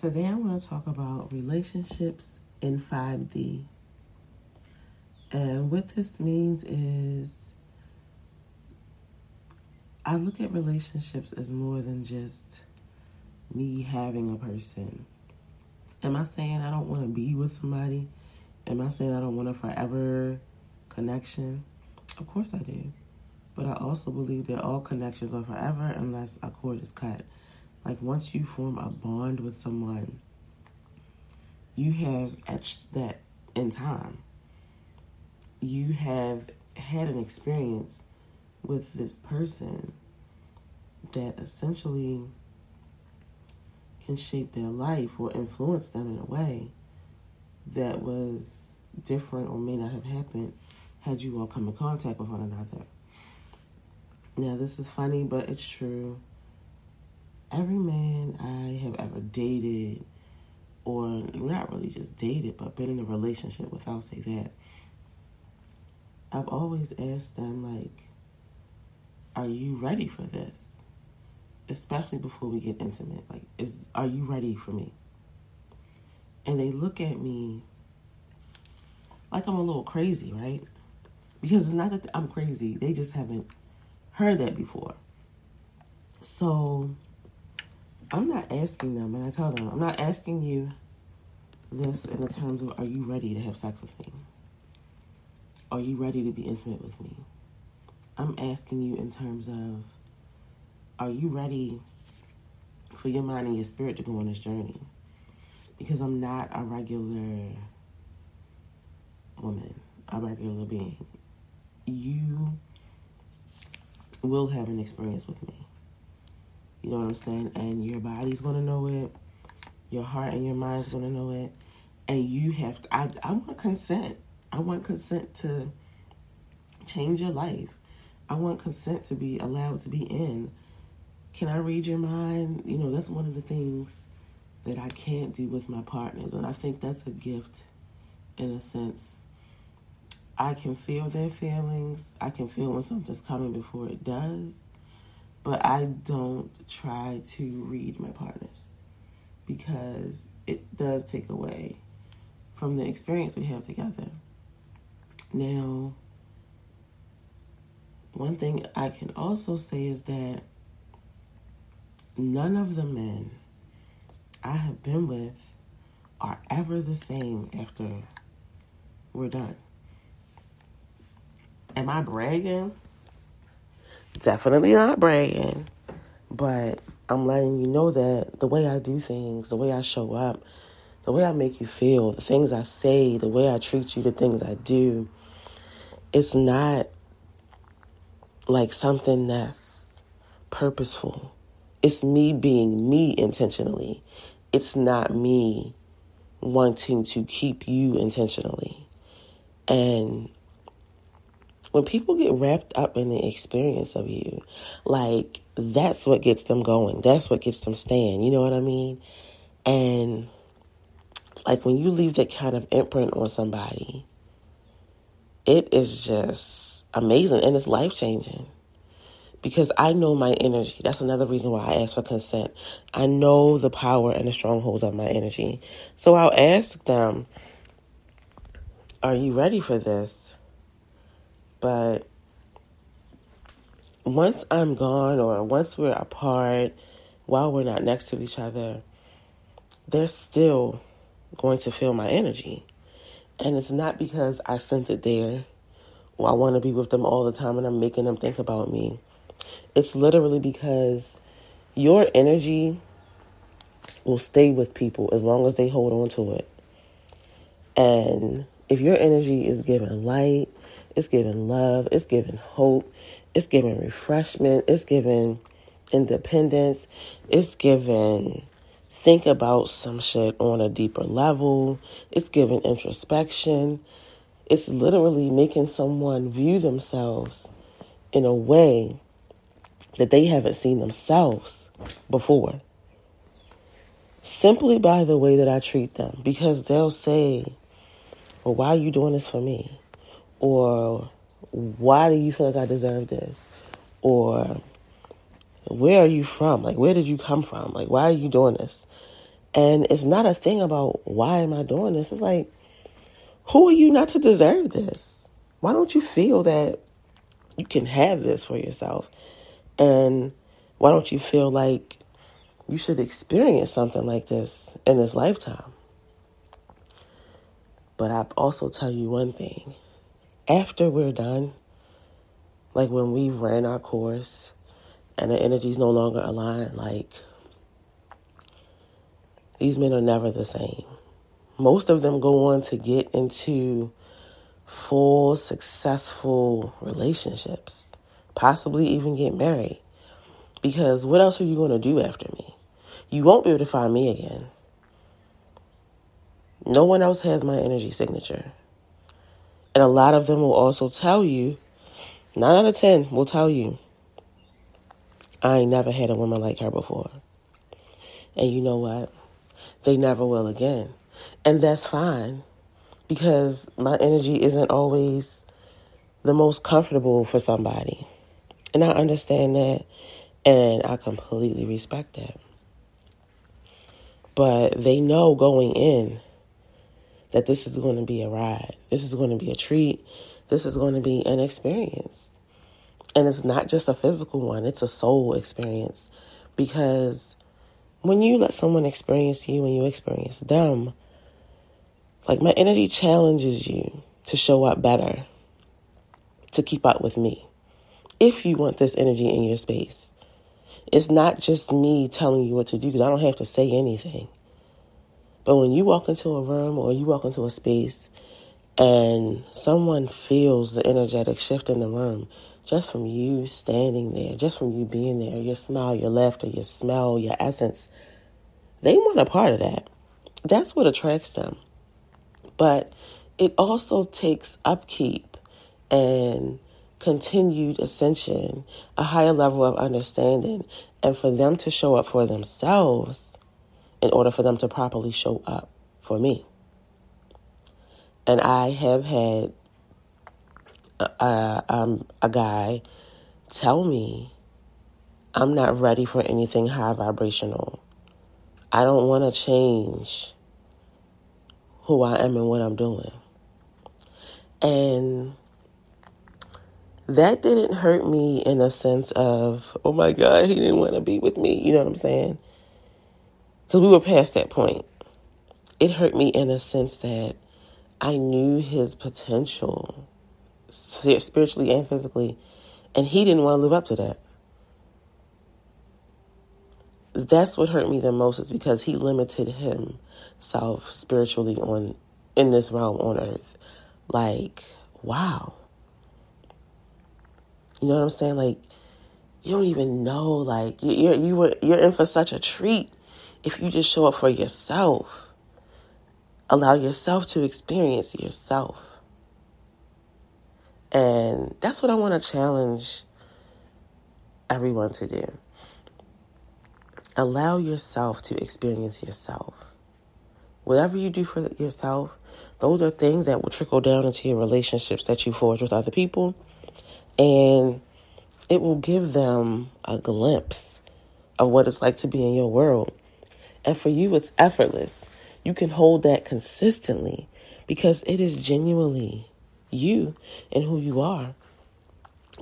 Today I want to talk about relationships in 5D. And what this means is I look at relationships as more than just me having a person. Am I saying I don't want to be with somebody? Am I saying I don't want a forever connection? Of course I do. But I also believe that all connections are forever unless a cord is cut. Like once you form a bond with someone, you have etched that in time. You have had an experience with this person that essentially can shape their life or influence them in a way that was different or may not have happened had you all come in contact with one another. Now, this is funny, but it's true every man I have ever dated, or not really just dated, but been in a relationship with, I'll say that, I've always asked them, like, are you ready for this? Especially before we get intimate. Like, is are you ready for me? And they look at me like I'm a little crazy, right? Because it's not that I'm crazy, they just haven't heard that before. So I'm not asking them, and I tell them, I'm not asking you this in the terms of, are you ready to have sex with me? Are you ready to be intimate with me? I'm asking you in terms of, are you ready for your mind and your spirit to go on this journey? Because I'm not a regular woman, a regular being. You will have an experience with me. You know what I'm saying? And your body's gonna know it, your heart and your mind's gonna know it, and you have. I I want consent. I want consent to change your life. I want consent to be allowed to be in. Can I read your mind? You know, that's one of the things that I can't do with my partners, and I think that's a gift in a sense. I can feel their feelings. I can feel when something's coming before it does. But I don't try to read my partners because it does take away from the experience we have together. Now, one thing I can also say is that none of the men I have been with are ever the same after we're done. Am I bragging? Definitely not bragging, but I'm letting you know that the way I do things, the way I show up, the way I make you feel, the things I say, the way I treat you, the things I do, it's not like something that's purposeful. It's me being me intentionally. It's not me wanting to keep you intentionally. And when people get wrapped up in the experience of you, like that's what gets them going. That's what gets them staying. You know what I mean? And like when you leave that kind of imprint on somebody, it is just amazing and it's life changing. Because I know my energy. That's another reason why I ask for consent. I know the power and the strongholds of my energy. So I'll ask them, Are you ready for this? But once I'm gone or once we're apart, while we're not next to each other, they're still going to feel my energy. And it's not because I sent it there or I want to be with them all the time and I'm making them think about me. It's literally because your energy will stay with people as long as they hold on to it. And if your energy is giving light, it's giving love. It's giving hope. It's giving refreshment. It's giving independence. It's giving think about some shit on a deeper level. It's giving introspection. It's literally making someone view themselves in a way that they haven't seen themselves before. Simply by the way that I treat them. Because they'll say, Well, why are you doing this for me? or why do you feel like I deserve this? Or where are you from? Like, where did you come from? Like, why are you doing this? And it's not a thing about why am I doing this? It's like, who are you not to deserve this? Why don't you feel that you can have this for yourself? And why don't you feel like you should experience something like this in this lifetime? But I also tell you one thing after we're done, like when we ran our course and the energy's no longer aligned, like these men are never the same. Most of them go on to get into full, successful relationships, possibly even get married. Because what else are you going to do after me? You won't be able to find me again. No one else has my energy signature. And a lot of them will also tell you, nine out of 10 will tell you, I ain't never had a woman like her before. And you know what? They never will again. And that's fine because my energy isn't always the most comfortable for somebody. And I understand that and I completely respect that. But they know going in that this is going to be a ride. This is going to be a treat. This is going to be an experience. And it's not just a physical one, it's a soul experience. Because when you let someone experience you, when you experience them, like my energy challenges you to show up better, to keep up with me. If you want this energy in your space, it's not just me telling you what to do because I don't have to say anything. But when you walk into a room or you walk into a space and someone feels the energetic shift in the room just from you standing there, just from you being there, your smile, your laughter, your smell, your essence, they want a part of that. That's what attracts them. But it also takes upkeep and continued ascension, a higher level of understanding, and for them to show up for themselves in order for them to properly show up for me. And I have had a, um, a guy tell me, I'm not ready for anything high vibrational. I don't want to change who I am and what I'm doing. And that didn't hurt me in a sense of, oh my God, he didn't want to be with me. You know what I'm saying? Because we were past that point. It hurt me in a sense that I knew his potential, spiritually and physically, and he didn't want to live up to that. That's what hurt me the most is because he limited himself spiritually on in this realm on earth. Like, wow. You know what I'm saying? Like, you don't even know. Like, you're you were you're in for such a treat if you just show up for yourself, allow yourself to experience yourself. And that's what I want to challenge everyone to do. Allow yourself to experience yourself. Whatever you do for yourself, those are things that will trickle down into your relationships that you forge with other people. And it will give them a glimpse of what it's like to be in your world. And for you, it's effortless. You can hold that consistently because it is genuinely you and who you are.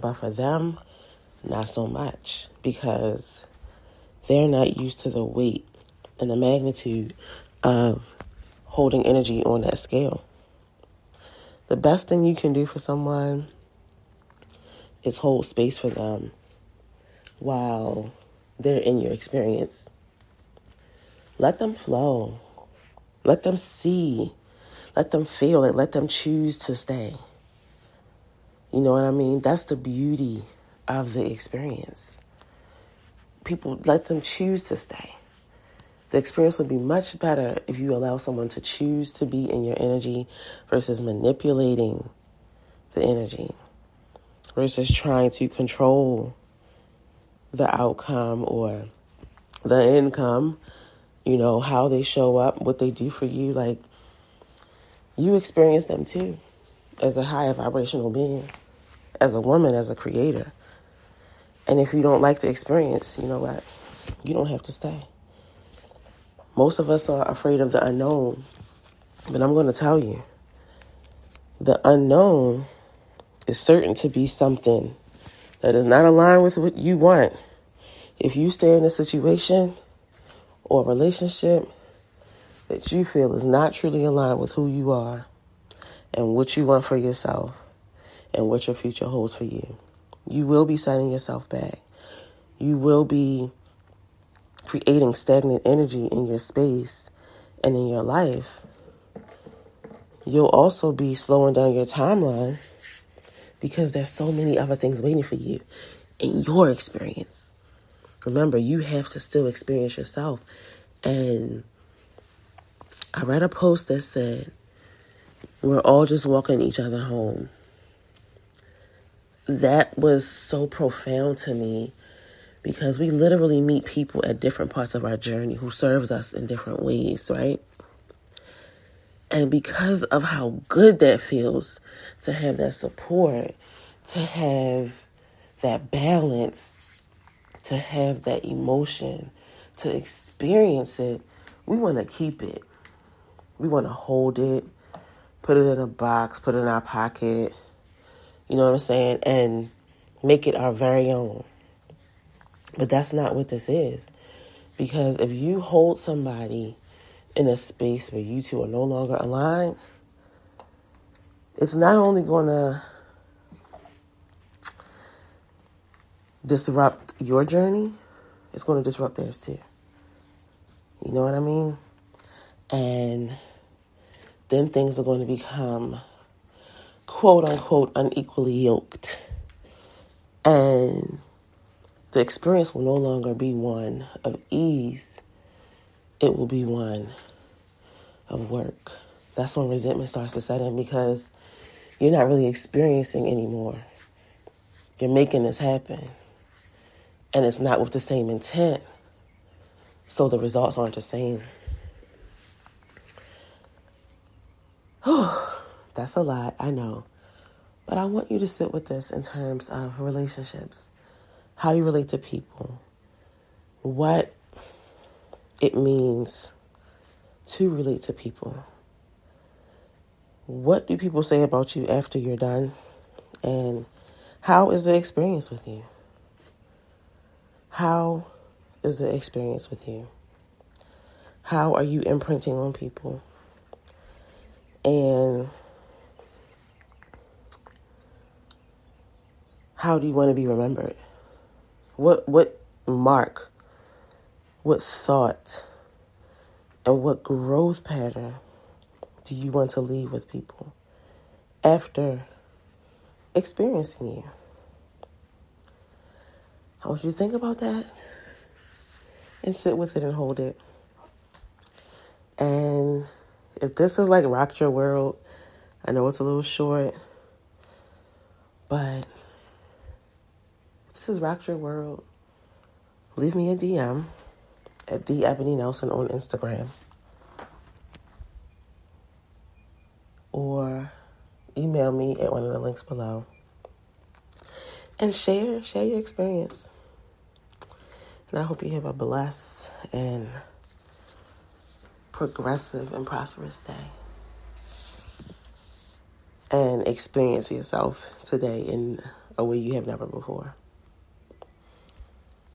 But for them, not so much because they're not used to the weight and the magnitude of holding energy on that scale. The best thing you can do for someone is hold space for them while they're in your experience. Let them flow. Let them see. Let them feel it. Let them choose to stay. You know what I mean? That's the beauty of the experience. People let them choose to stay. The experience would be much better if you allow someone to choose to be in your energy versus manipulating the energy, versus trying to control the outcome or the income you know, how they show up, what they do for you. Like, you experience them too as a higher vibrational being, as a woman, as a creator. And if you don't like the experience, you know what? You don't have to stay. Most of us are afraid of the unknown. But I'm going to tell you the unknown is certain to be something that is not aligned with what you want. If you stay in a situation or relationship that you feel is not truly aligned with who you are and what you want for yourself and what your future holds for you, you will be setting yourself back. You will be creating stagnant energy in your space and in your life. You'll also be slowing down your timeline because there's so many other things waiting for you in your experience. Remember, you have to still experience yourself. And I read a post that said, We're all just walking each other home. That was so profound to me because we literally meet people at different parts of our journey who serves us in different ways, right? And because of how good that feels to have that support, to have that balance, to have that emotion, to experience it, we want to keep it. We want to hold it, put it in a box, put it in our pocket, you know what I'm saying, and make it our very own. But that's not what this is. Because if you hold somebody in a space where you two are no longer aligned, it's not only going to disrupt your journey, it's going to disrupt theirs too. You know what I mean? And then things are going to become quote unquote unequally yoked. And the experience will no longer be one of ease, it will be one of work. That's when resentment starts to set in because you're not really experiencing anymore. You're making this happen. And it's not with the same intent. So the results aren't the same. That's a lot, I know. But I want you to sit with this in terms of relationships, how you relate to people, what it means to relate to people. What do people say about you after you're done? And how is the experience with you? How is the experience with you? How are you imprinting on people? And how do you want to be remembered? What what mark, what thought, and what growth pattern do you want to leave with people after experiencing you? I want you to think about that and sit with it and hold it. And if this is like rocked your world, I know it's a little short, but this is rocked your world. Leave me a DM at the Ebony Nelson on Instagram. Or email me at one of the links below. And share, share your experience. And I hope you have a blessed and progressive and prosperous day. And experience yourself today in a way you have never before.